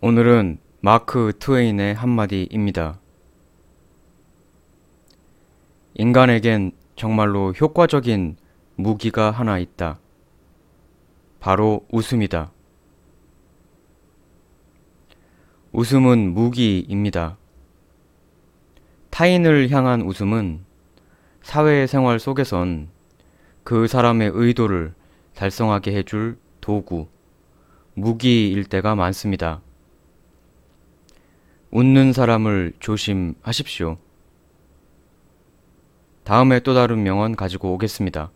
오늘은 마크 트웨인의 한마디입니다. 인간에겐 정말로 효과적인 무기가 하나 있다. 바로 웃음이다. 웃음은 무기입니다. 타인을 향한 웃음은 사회생활 속에선 그 사람의 의도를 달성하게 해줄 도구, 무기일 때가 많습니다. 웃는 사람을 조심하십시오. 다음에 또 다른 명언 가지고 오겠습니다.